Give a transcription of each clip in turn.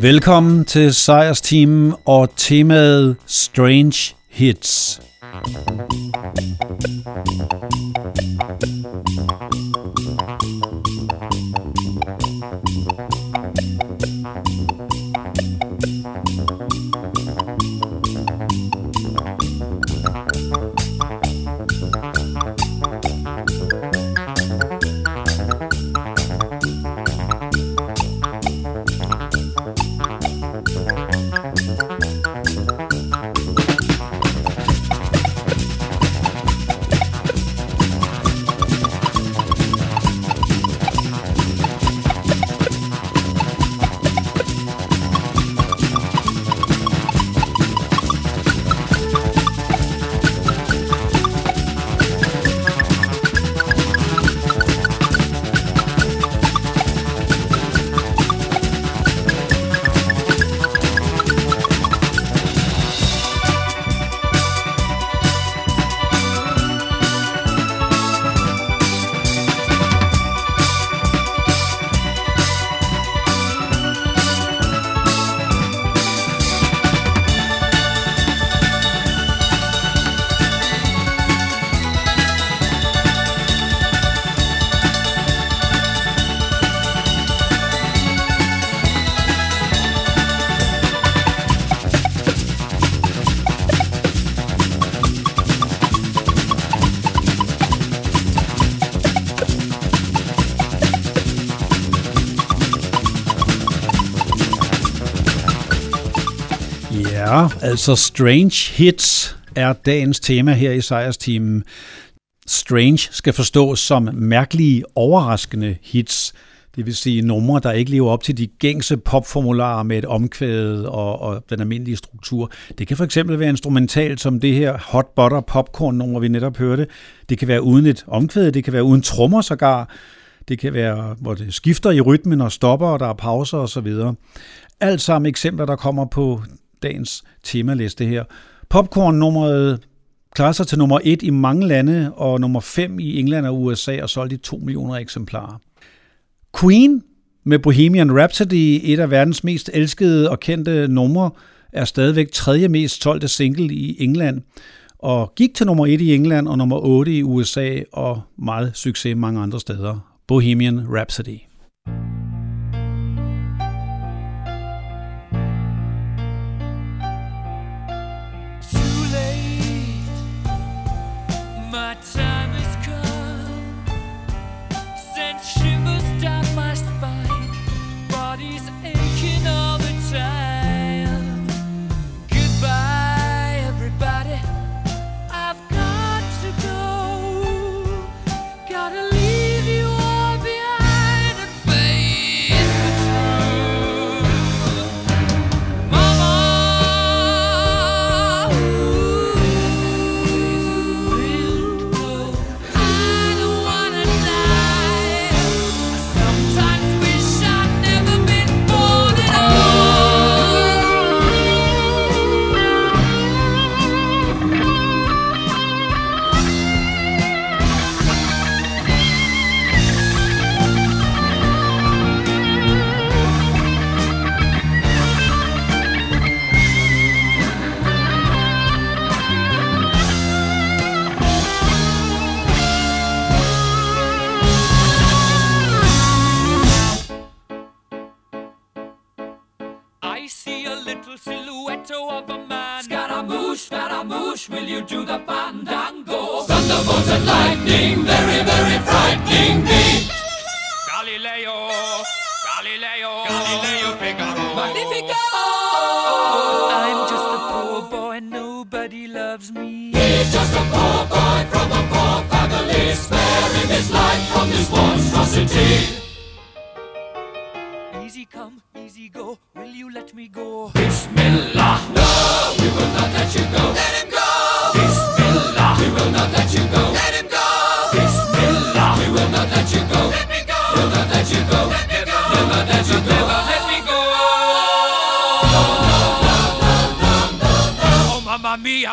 Velkommen til Sejrs Team og temaet Strange Hits. Altså Strange Hits er dagens tema her i Sejrsteamen. Strange skal forstås som mærkelige, overraskende hits. Det vil sige numre, der ikke lever op til de gængse popformularer med et omkvæd og, og den almindelige struktur. Det kan for eksempel være instrumentalt som det her Hot Butter Popcorn nummer, vi netop hørte. Det kan være uden et omkvæd, det kan være uden trommer sågar. Det kan være, hvor det skifter i rytmen og stopper, og der er pauser osv. Alt sammen eksempler, der kommer på dagens temaliste her. Popcorn-nummeret klarer sig til nummer 1 i mange lande, og nummer 5 i England og USA, og solgt i 2 millioner eksemplarer. Queen med Bohemian Rhapsody, et af verdens mest elskede og kendte numre, er stadigvæk tredje mest solgte single i England, og gik til nummer 1 i England og nummer 8 i USA, og meget succes mange andre steder. Bohemian Rhapsody.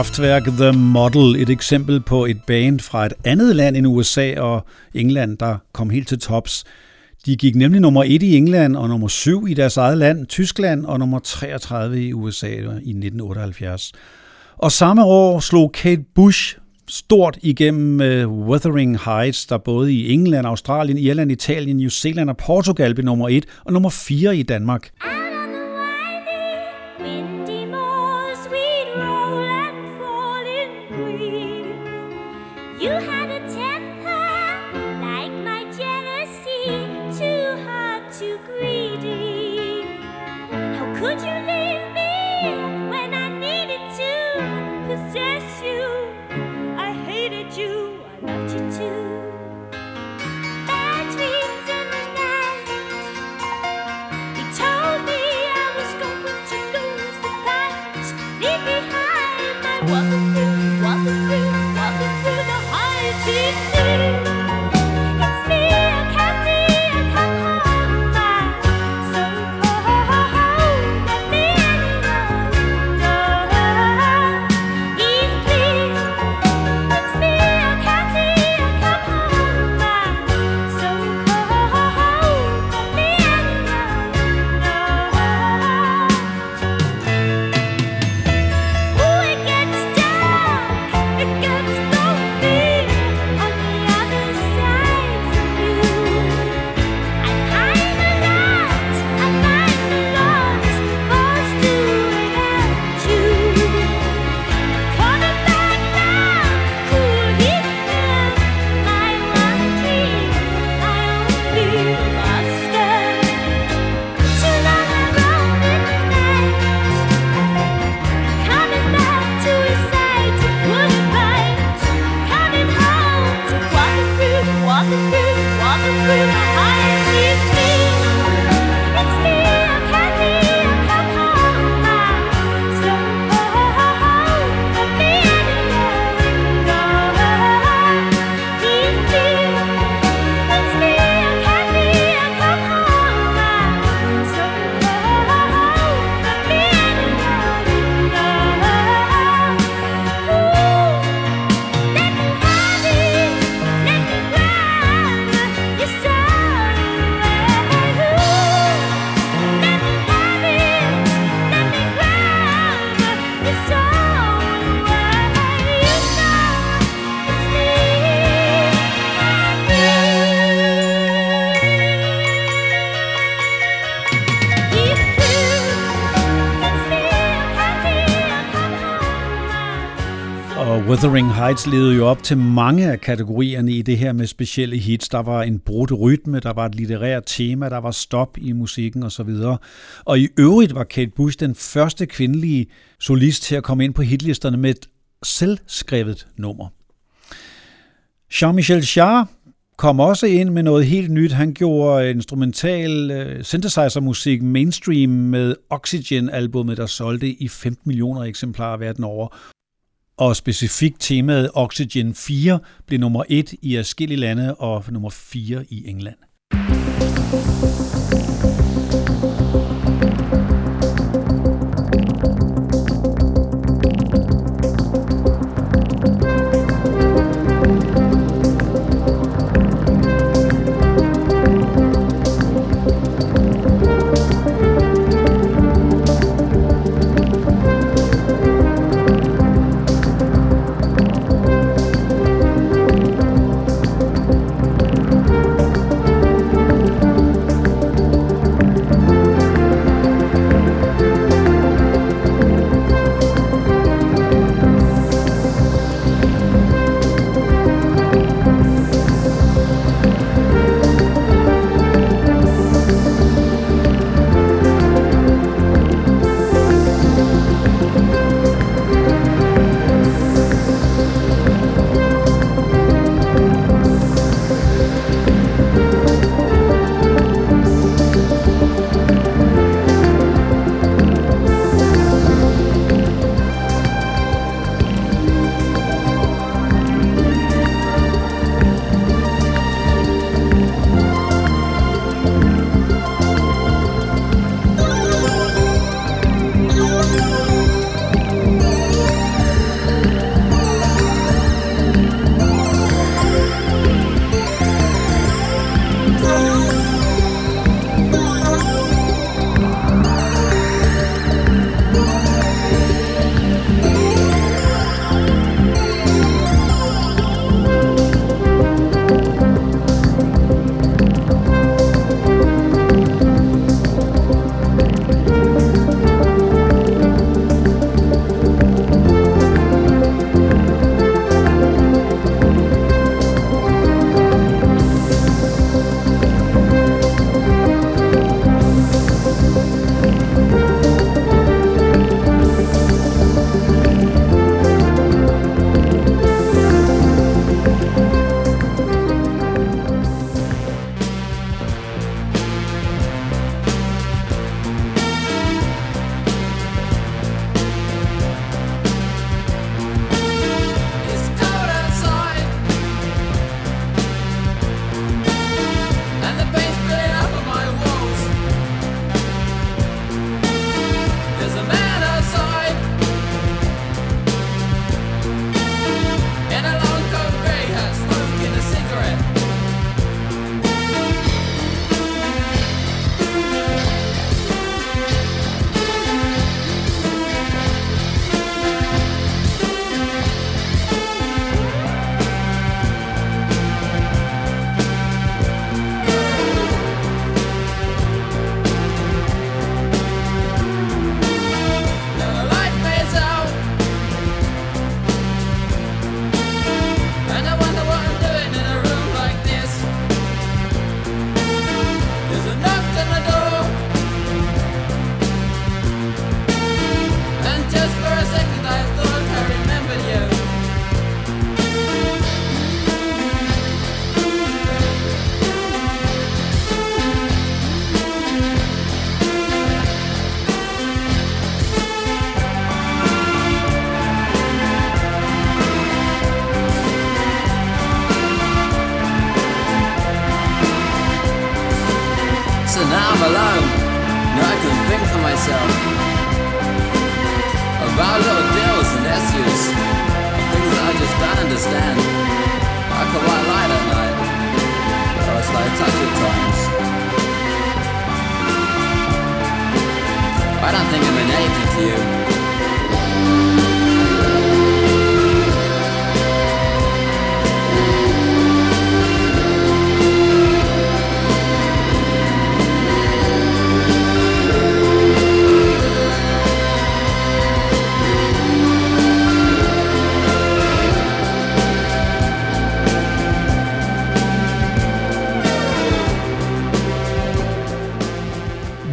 Kraftværk The Model, et eksempel på et band fra et andet land end USA og England, der kom helt til tops. De gik nemlig nummer 1 i England og nummer 7 i deres eget land, Tyskland, og nummer 33 i USA i 1978. Og samme år slog Kate Bush stort igennem med Wuthering Heights, der både i England, Australien, Irland, Italien, New Zealand og Portugal blev nummer 1 og nummer 4 i Danmark. Ah! Heights levede jo op til mange af kategorierne i det her med specielle hits. Der var en brudt rytme, der var et litterært tema, der var stop i musikken osv. Og i øvrigt var Kate Bush den første kvindelige solist til at komme ind på hitlisterne med et selvskrevet nummer. Jean-Michel Jarre kom også ind med noget helt nyt. Han gjorde instrumental øh, synthesizer-musik mainstream med Oxygen-albummet, der solgte i 15 millioner eksemplarer verden over og specifikt temaet Oxygen 4 blev nummer 1 i afskillige lande og nummer 4 i England.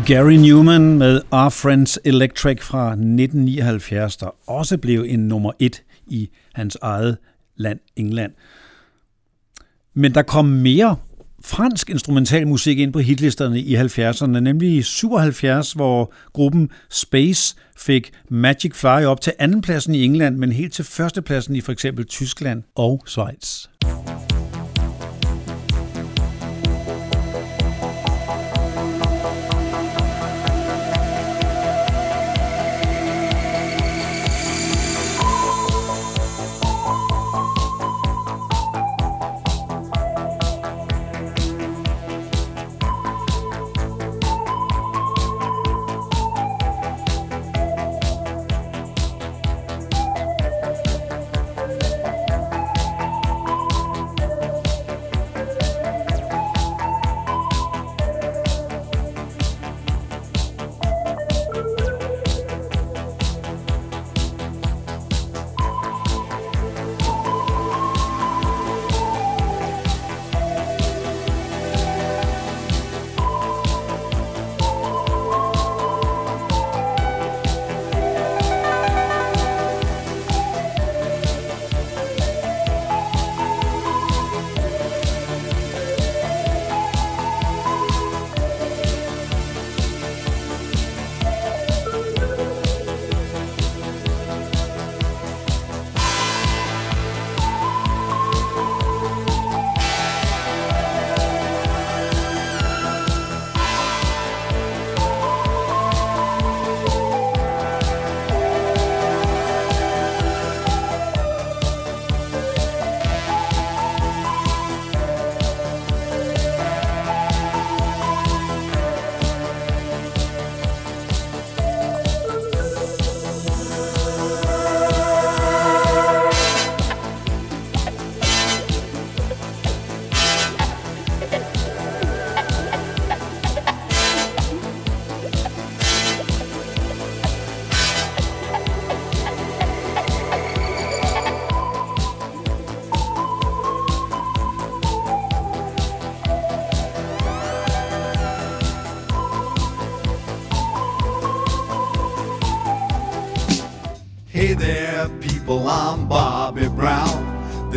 Gary Newman med Our Friends Electric fra 1979, der også blev en nummer et i hans eget land, England. Men der kom mere fransk instrumental musik ind på hitlisterne i 70'erne, nemlig i 77, hvor gruppen Space fik Magic Fly op til andenpladsen i England, men helt til førstepladsen i for eksempel Tyskland og Schweiz.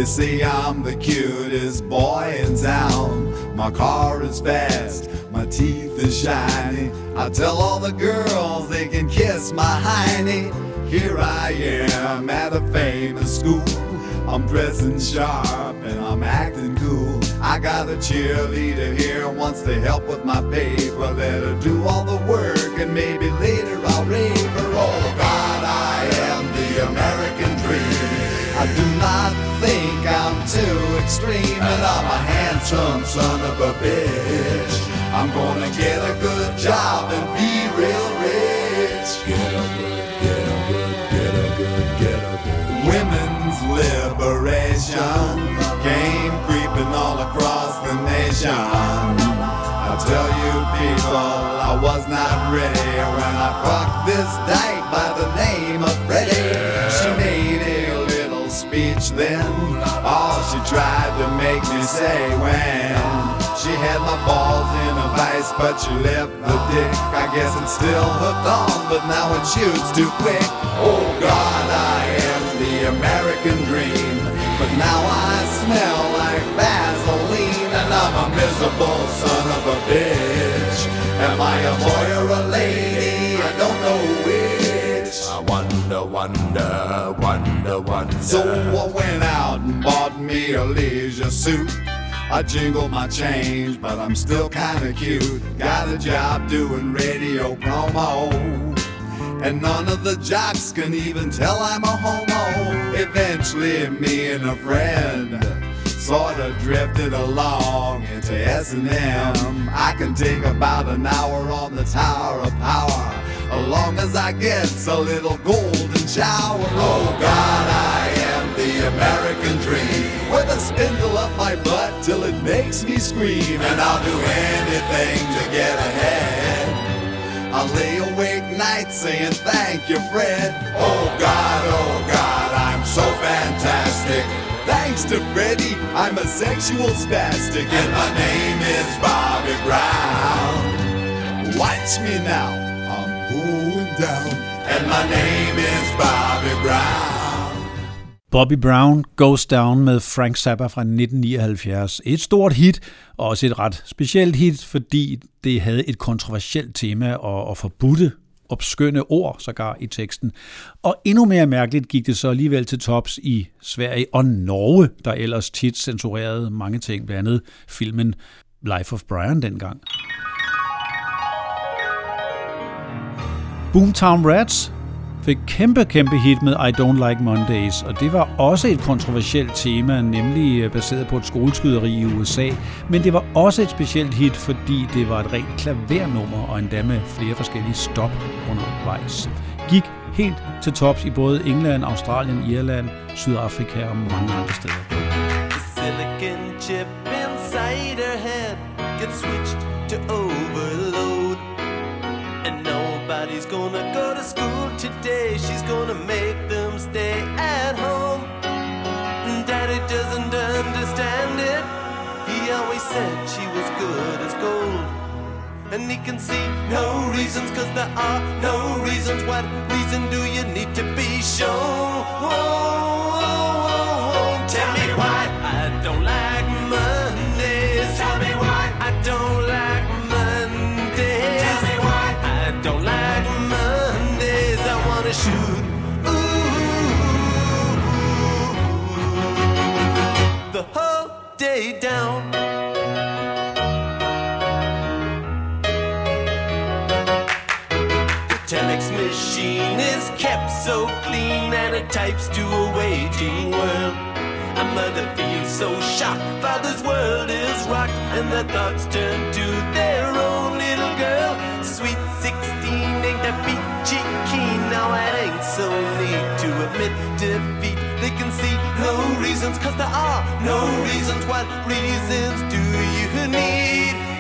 They say I'm the cutest boy in town. My car is fast, my teeth is shiny. I tell all the girls they can kiss my hiney. Here I am at a famous school. I'm dressing sharp and I'm acting cool. I got a cheerleader here wants to help with my paper. Let her do all the work and I'm a handsome son of a bitch. I'm gonna get a good job and be real rich. Get a good, get a good, get a good, get a good. Women's liberation came creeping all across the nation. I tell you people, I was not ready when I fucked this dyke by the name of Freddie. She made a speech then. All she tried to make me say when she had my balls in a vice, but she left the dick. I guess it's still hooked on, but now it shoots too quick. Oh God, I am the American dream, but now I smell like Vaseline, and I'm a miserable son of a bitch. Am I a boy or a lady? I don't know which. Wonder, wonder, wonder, wonder. So I went out and bought me a leisure suit. I jingled my change, but I'm still kinda cute. Got a job doing radio promo. And none of the jocks can even tell I'm a homo. Eventually, me and a friend sorta drifted along into S&M. I can take about an hour on the Tower of Power along long as I get a little golden shower. Oh God, I am the American dream. With a spindle up my butt till it makes me scream. And I'll do anything to get ahead. I'll lay awake nights saying thank you, Fred. Oh God, oh God, I'm so fantastic. Thanks to Freddie, I'm a sexual spastic, and my name is Bobby Brown. Watch me now, I'm going down, and my name is Bobby Brown. Bobby Brown Goes Down med Frank Zappa fra 1979. Et stort hit, og også et ret specielt hit, fordi det havde et kontroversielt tema og, og forbudte obskønne ord sågar i teksten. Og endnu mere mærkeligt gik det så alligevel til tops i Sverige og Norge, der ellers tit censurerede mange ting, blandt andet filmen Life of Brian dengang. Boomtown Rats fik kæmpe, kæmpe hit med I Don't Like Mondays, og det var også et kontroversielt tema, nemlig øh, baseret på et skoleskyderi i USA. Men det var også et specielt hit, fordi det var et rent klavernummer, og endda med flere forskellige stop undervejs. Gik helt til tops i både England, Australien, Irland, Sydafrika og mange andre steder. The silicon chip inside her head gets switched gonna make them stay at home. Daddy doesn't understand it. He always said she was good as gold. And he can see no reasons, cause there are no reasons. What reason do you need to be shown? Tell day down. The telex machine is kept so clean and it types to a waiting world. A mother feels so shocked, father's world is rocked, and their thoughts turn to their own little girl. Sweet 16 ain't that peachy keen, now it ain't so neat to admit defeat. They can see no reasons, cause there are no reasons. What reasons do you need?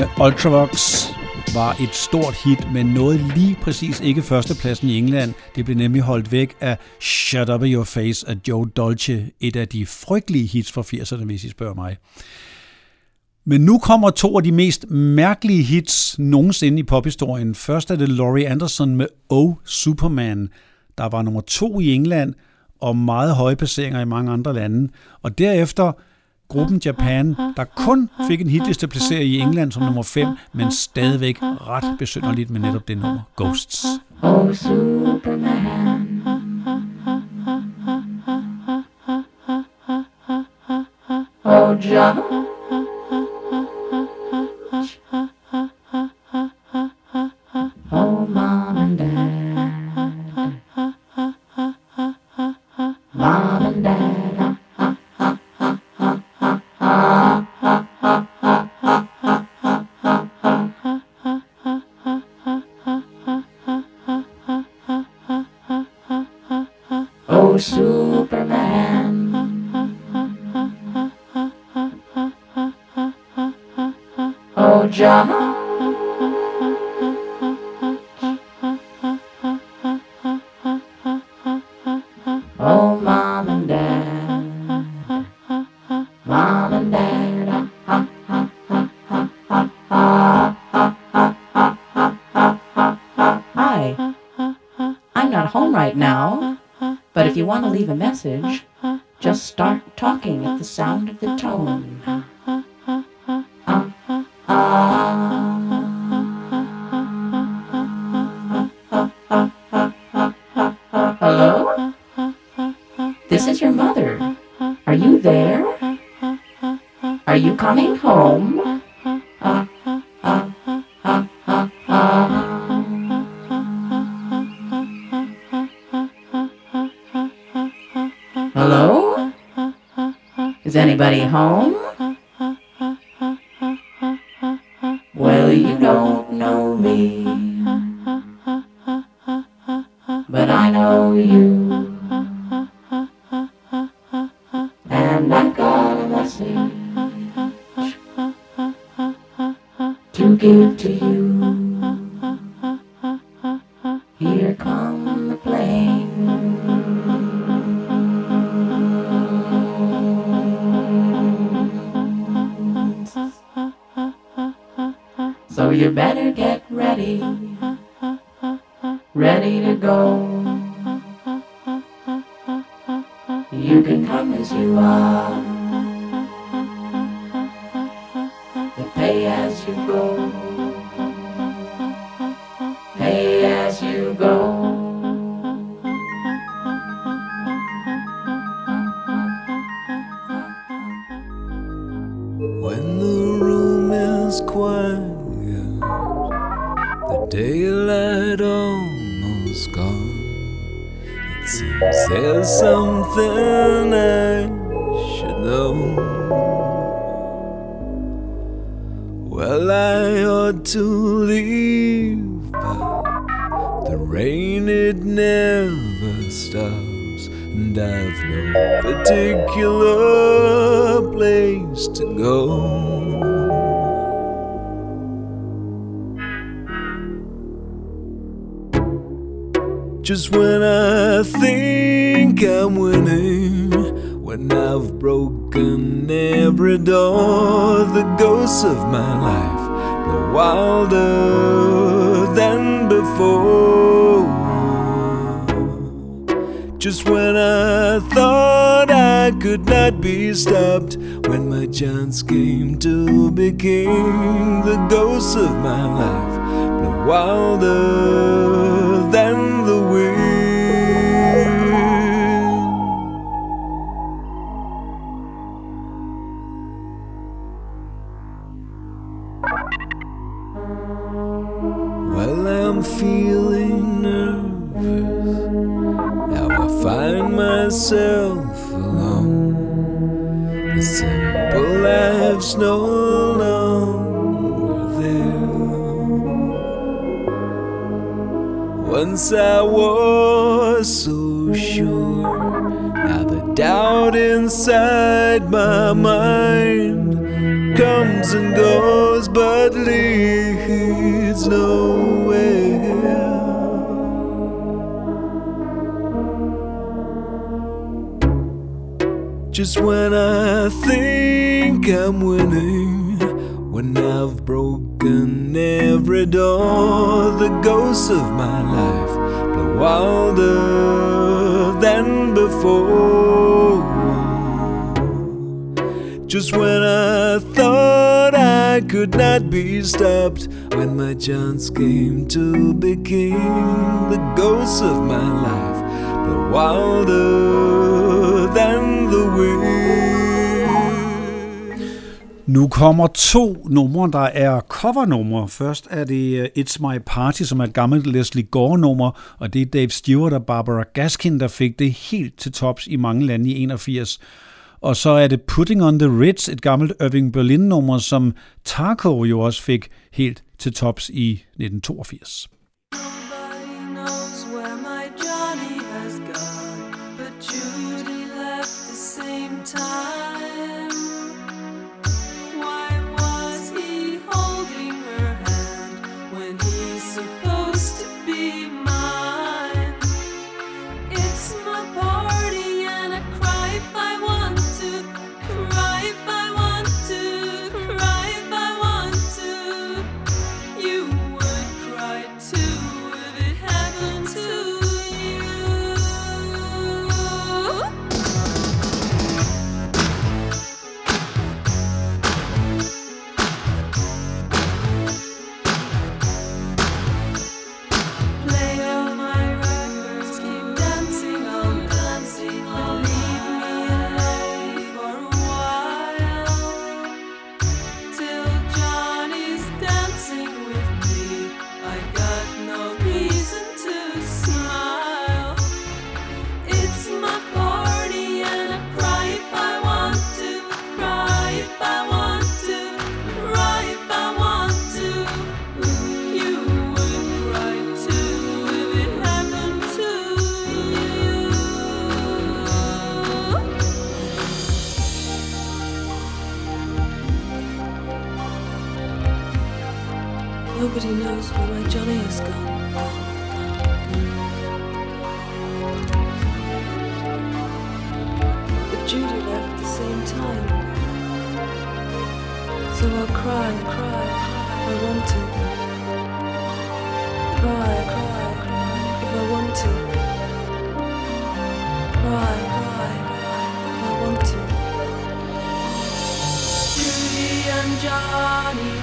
Med Ultravox var et stort hit, men nåede lige præcis ikke førstepladsen i England. Det blev nemlig holdt væk af Shut Up Your Face af Joe Dolce, et af de frygtelige hits fra 80'erne, hvis I spørger mig. Men nu kommer to af de mest mærkelige hits nogensinde i pophistorien. Først er det Laurie Anderson med Oh Superman, der var nummer to i England og meget høje placeringer i mange andre lande. Og derefter gruppen Japan, der kun fik en hitliste placeret i England som nummer 5, men stadigvæk ret besynderligt med netop det nummer Ghosts. Oh, Superman. Oh, John. You don't know me, Just when I thought I could not be stopped, when my chance came to be king, the ghost of my life blow wilder Once I was so sure. Now the doubt inside my mind comes and goes but leads nowhere. Just when I think I'm winning, when I've broken every door, the ghosts of my life wilder than before. Just when I thought I could not be stopped, when my chance came to be king, the ghosts of my life blow wilder than the wind. Nu kommer to numre, der er covernumre. Først er det øh, It's My Party, som er et gammelt Leslie Gore-nummer, og det er Dave Stewart og Barbara Gaskin, der fik det helt til tops i mange lande i 81. Og så er det Putting on the Ritz, et gammelt Irving Berlin-nummer, som Taco jo også fik helt til tops i 1982.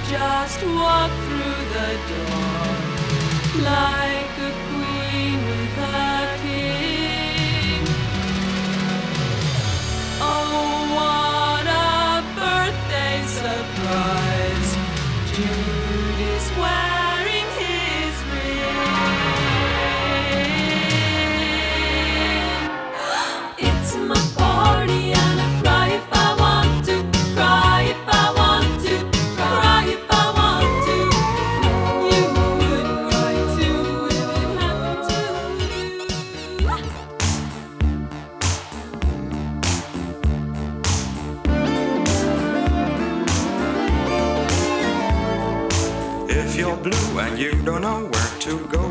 Just walk through the door. Like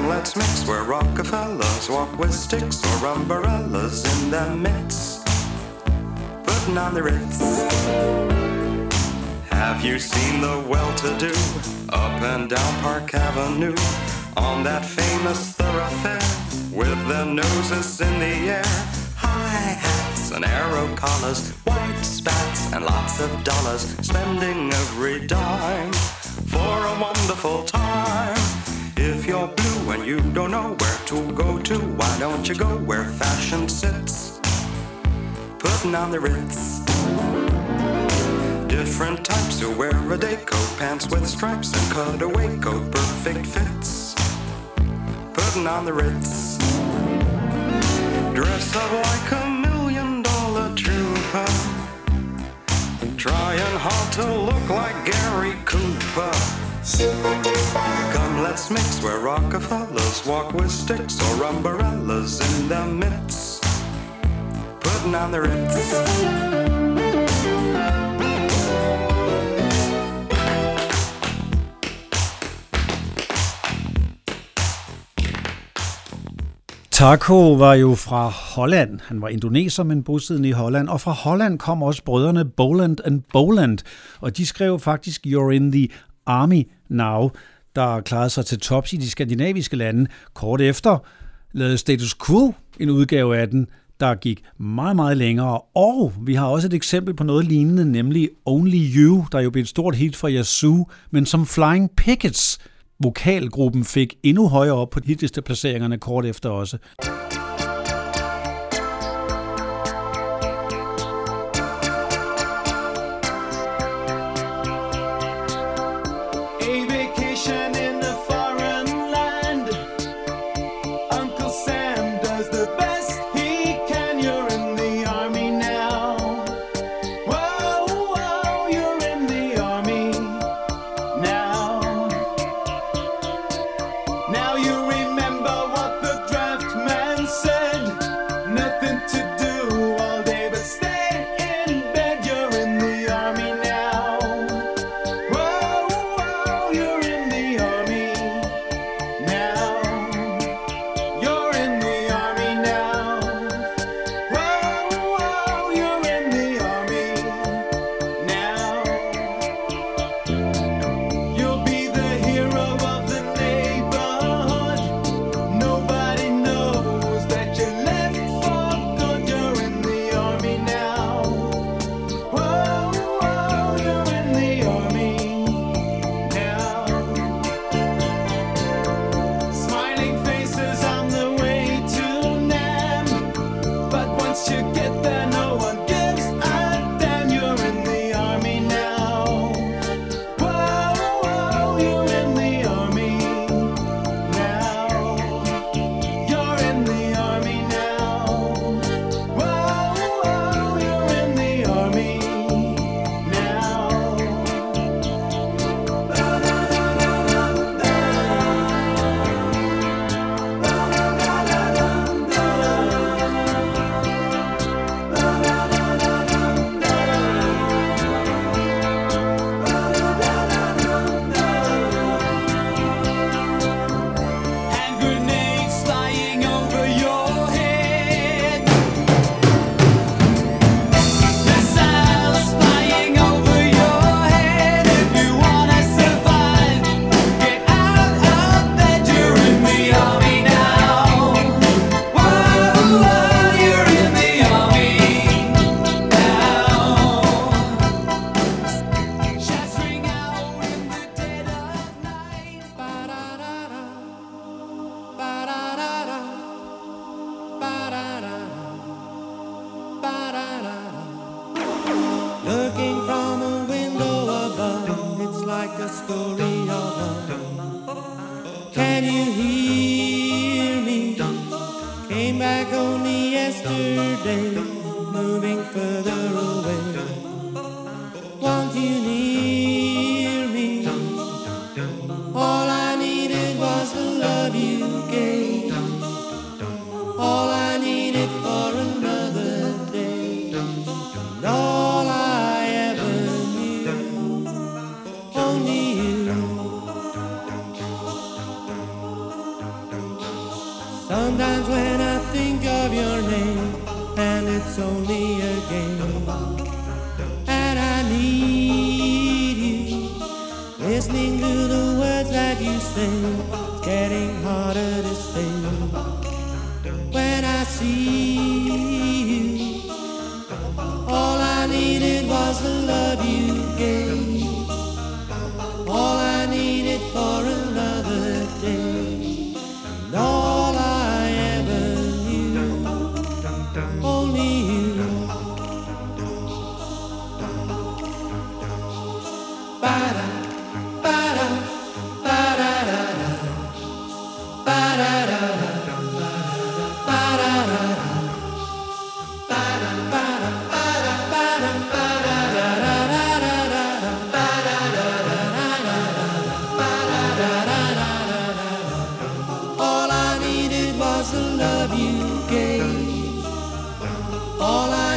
Come, let's mix where Rockefellers walk with sticks or umbrellas in their midst. Putting on the Ritz. Have you seen the well-to-do up and down Park Avenue on that famous thoroughfare with their noses in the air? High hats and arrow collars, white spats and lots of dollars, spending every dime for a wonderful time. You don't know where to go to, why don't you go where fashion sits? Putting on the Ritz. different types who wear a day coat, pants with stripes, and cutaway coat, perfect fits. Putting on the Ritz. Dress up like a million dollar trooper. Trying hard to look like Gary Cooper. Come, let's mix where Rockefellers walk with sticks or umbrellas in their midst. Putting on the Ritz. Taco var jo fra Holland. Han var indoneser, men bosiddende i Holland. Og fra Holland kom også brødrene Boland and Boland. Og de skrev faktisk You're in the Army Now, der klarede sig til tops i de skandinaviske lande. Kort efter lavede Status Quo en udgave af den, der gik meget, meget længere. Og vi har også et eksempel på noget lignende, nemlig Only You, der jo blev et stort hit fra Yazoo, men som Flying Pickets vokalgruppen fik endnu højere op på hitliste placeringerne kort efter også.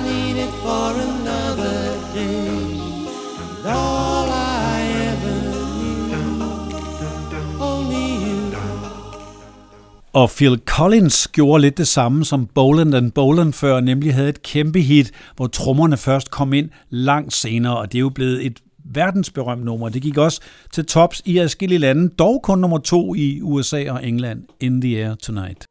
need it for another day. And all I ever knew, only you. Og Phil Collins gjorde lidt det samme som Boland and Boland før, nemlig havde et kæmpe hit, hvor trommerne først kom ind langt senere, og det er jo blevet et verdensberømt nummer. Det gik også til tops i adskillige lande, dog kun nummer to i USA og England, In the Air Tonight.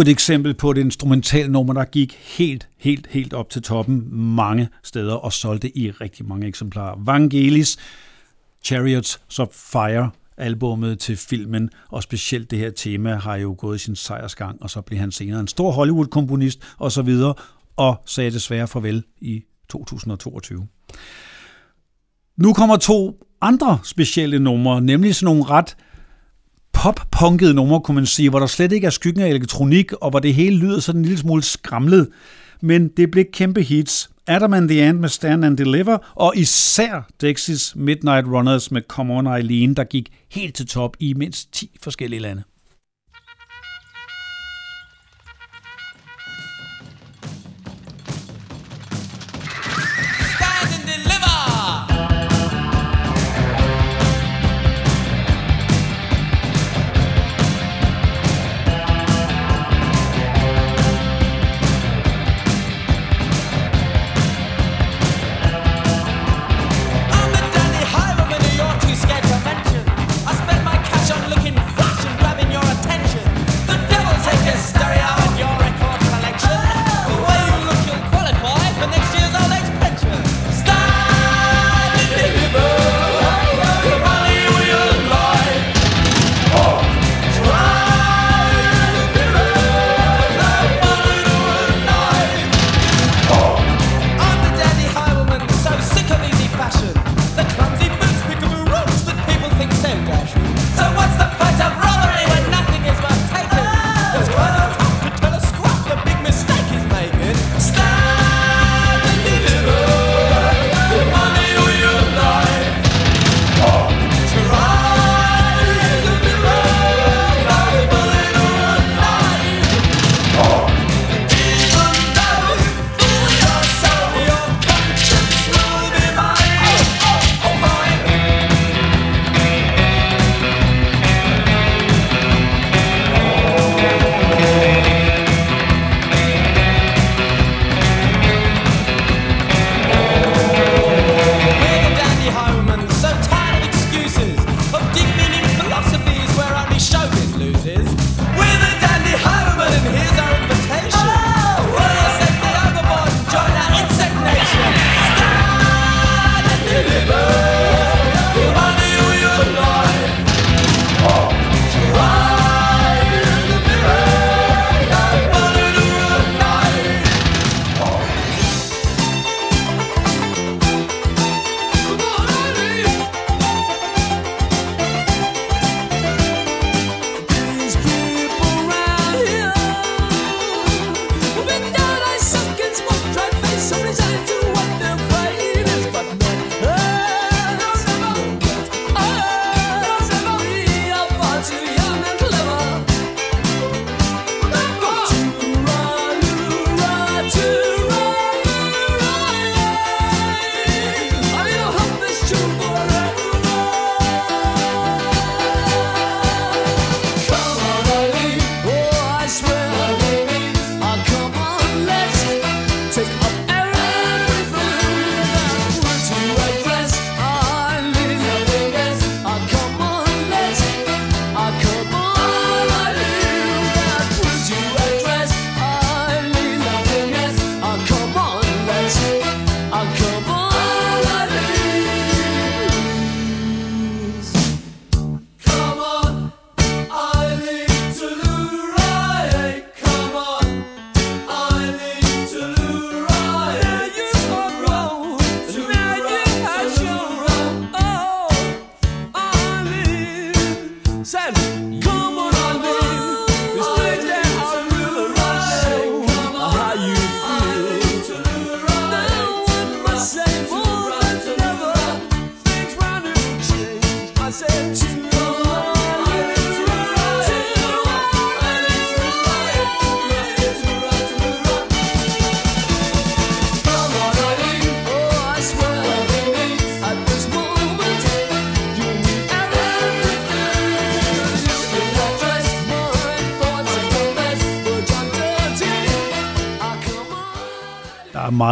Endnu et eksempel på et instrumentalnummer, der gik helt, helt, helt op til toppen mange steder og solgte i rigtig mange eksemplarer. Vangelis, Chariots of Fire, albummet til filmen, og specielt det her tema har jo gået sin sejrsgang, og så blev han senere en stor Hollywood-komponist og så videre, og sagde desværre farvel i 2022. Nu kommer to andre specielle numre, nemlig sådan nogle ret pop-punkede numre, kunne man sige, hvor der slet ikke er skyggen af elektronik, og hvor det hele lyder sådan en lille smule skramlet. Men det blev kæmpe hits. Adam and the Ant med Stand and Deliver, og især Dexys Midnight Runners med Come On Eileen, der gik helt til top i mindst 10 forskellige lande.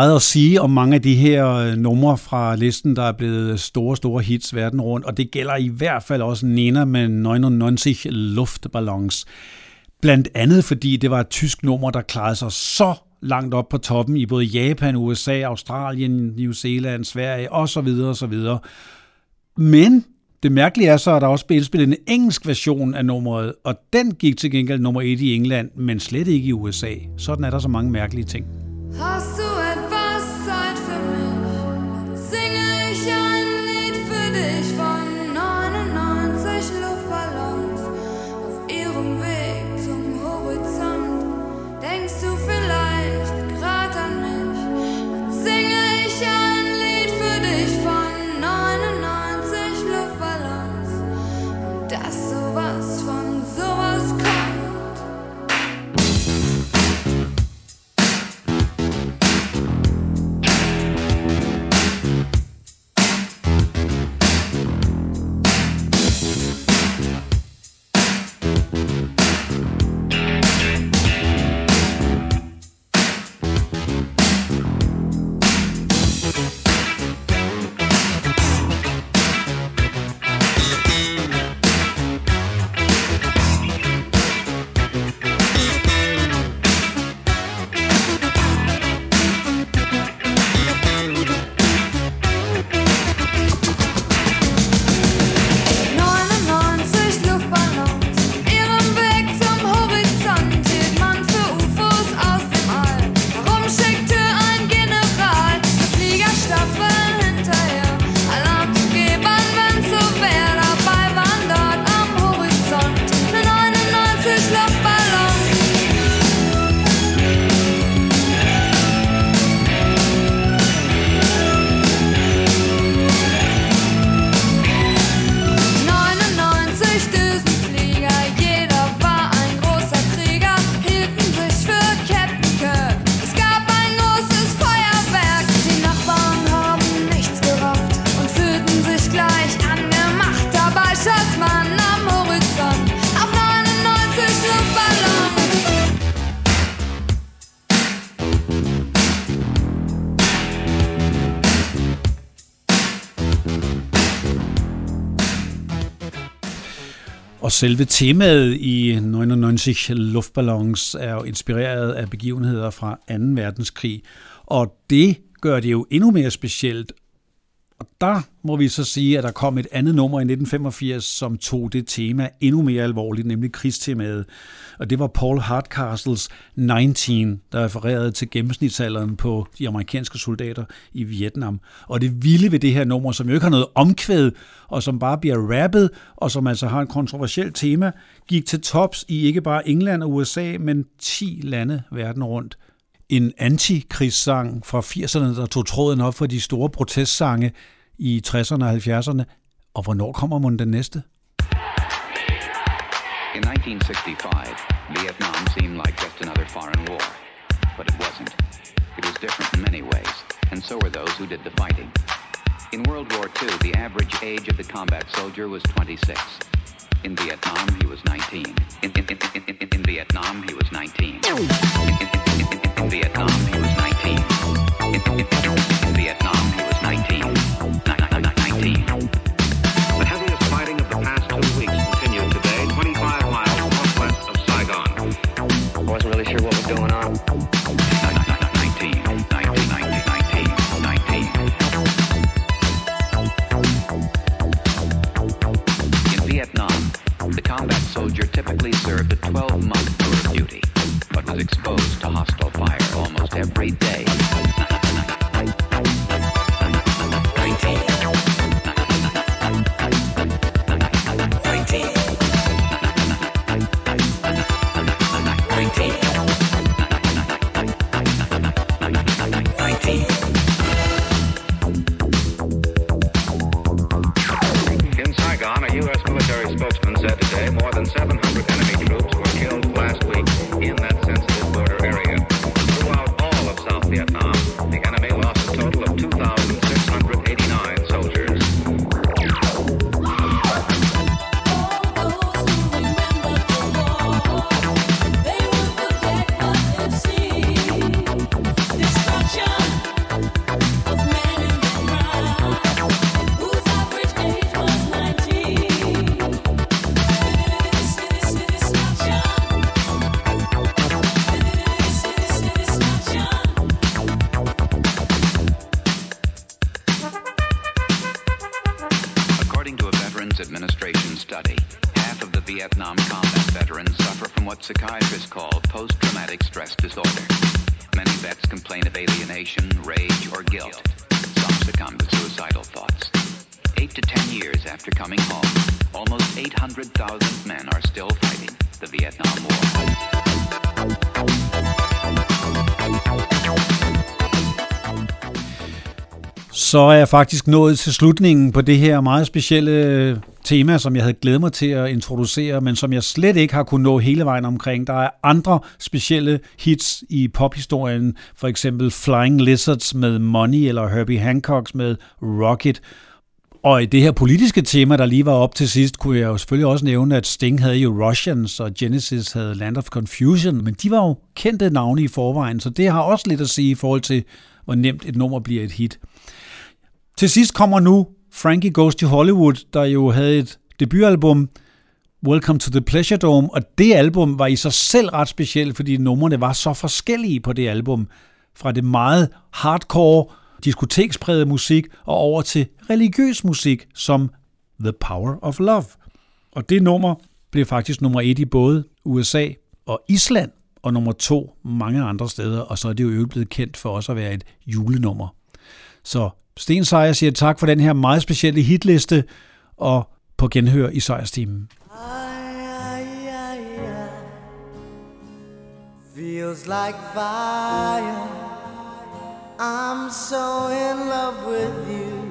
meget at sige om mange af de her øh, numre fra listen, der er blevet øh, store, store hits verden rundt, og det gælder i hvert fald også Nina med 99 Luftballons. Blandt andet fordi det var et tysk nummer, der klarede sig så langt op på toppen i både Japan, USA, Australien, New Zealand, Sverige osv. osv. Men det mærkelige er så, at der også blev spillet en engelsk version af nummeret, og den gik til gengæld nummer et i England, men slet ikke i USA. Sådan er der så mange mærkelige ting. Har selve temaet i 99 Luftballons er jo inspireret af begivenheder fra 2. verdenskrig. Og det gør det jo endnu mere specielt. Og der må vi så sige, at der kom et andet nummer i 1985, som tog det tema endnu mere alvorligt, nemlig krigstemaet. Og det var Paul Hardcastles 19, der refererede til gennemsnitsalderen på de amerikanske soldater i Vietnam. Og det vilde ved det her nummer, som jo ikke har noget omkvæd, og som bare bliver rappet, og som altså har et kontroversielt tema, gik til tops i ikke bare England og USA, men 10 lande verden rundt en antikrigssang fra 80'erne, der tog tråden op for de store protestsange i 60'erne og 70'erne. Og hvornår kommer man den næste? In 1965, Vietnam seemed like just another foreign war. But it wasn't. It was different in many ways, and so were those who did the fighting. In World War II, the average age of the combat soldier was 26. In Vietnam, he was 19. In, in, in, in, in, in Vietnam, he was 19. Psychiatrists call post-traumatic stress disorder. Many vets complain of alienation, rage, or guilt. Some succumb to suicidal thoughts. Eight to ten years after coming home, almost 800,000 men are still fighting the Vietnam War. Så er jeg faktisk nået til slutningen på det her meget specielle tema, som jeg havde glædet mig til at introducere, men som jeg slet ikke har kunnet nå hele vejen omkring. Der er andre specielle hits i pophistorien, for eksempel Flying Lizards med Money, eller Herbie Hancocks med Rocket. Og i det her politiske tema, der lige var op til sidst, kunne jeg jo selvfølgelig også nævne, at Sting havde jo Russians, og Genesis havde Land of Confusion, men de var jo kendte navne i forvejen, så det har også lidt at sige i forhold til, hvor nemt et nummer bliver et hit. Til sidst kommer nu Frankie Goes to Hollywood, der jo havde et debutalbum, Welcome to the Pleasure Dome, og det album var i sig selv ret specielt, fordi numrene var så forskellige på det album. Fra det meget hardcore, diskoteksprægede musik og over til religiøs musik som The Power of Love. Og det nummer blev faktisk nummer et i både USA og Island, og nummer to mange andre steder, og så er det jo øvrigt blevet kendt for os at være et julenummer. Så Sten Seier siger tak for den her meget specielle hitliste, og på genhør i Sejrsteamen. Feels like fire. I'm so in love with you.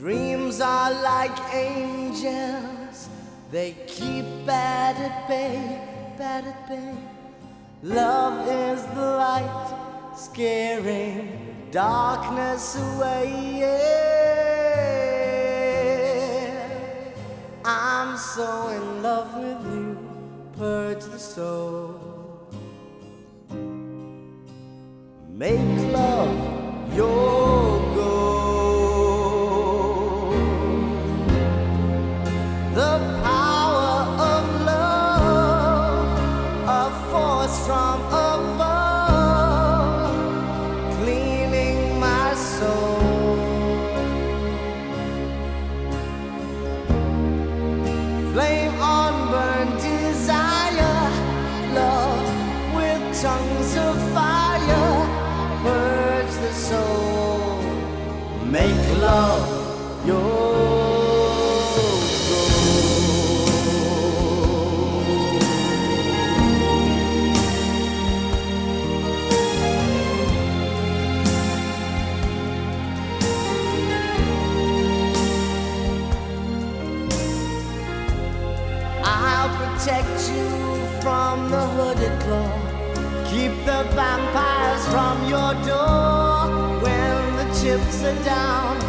Dreams are like angels, they keep bad at bay, bad at bay. Love is the light, scaring darkness away. Yeah. I'm so in love with you, purge the soul. Make love your the chips are down,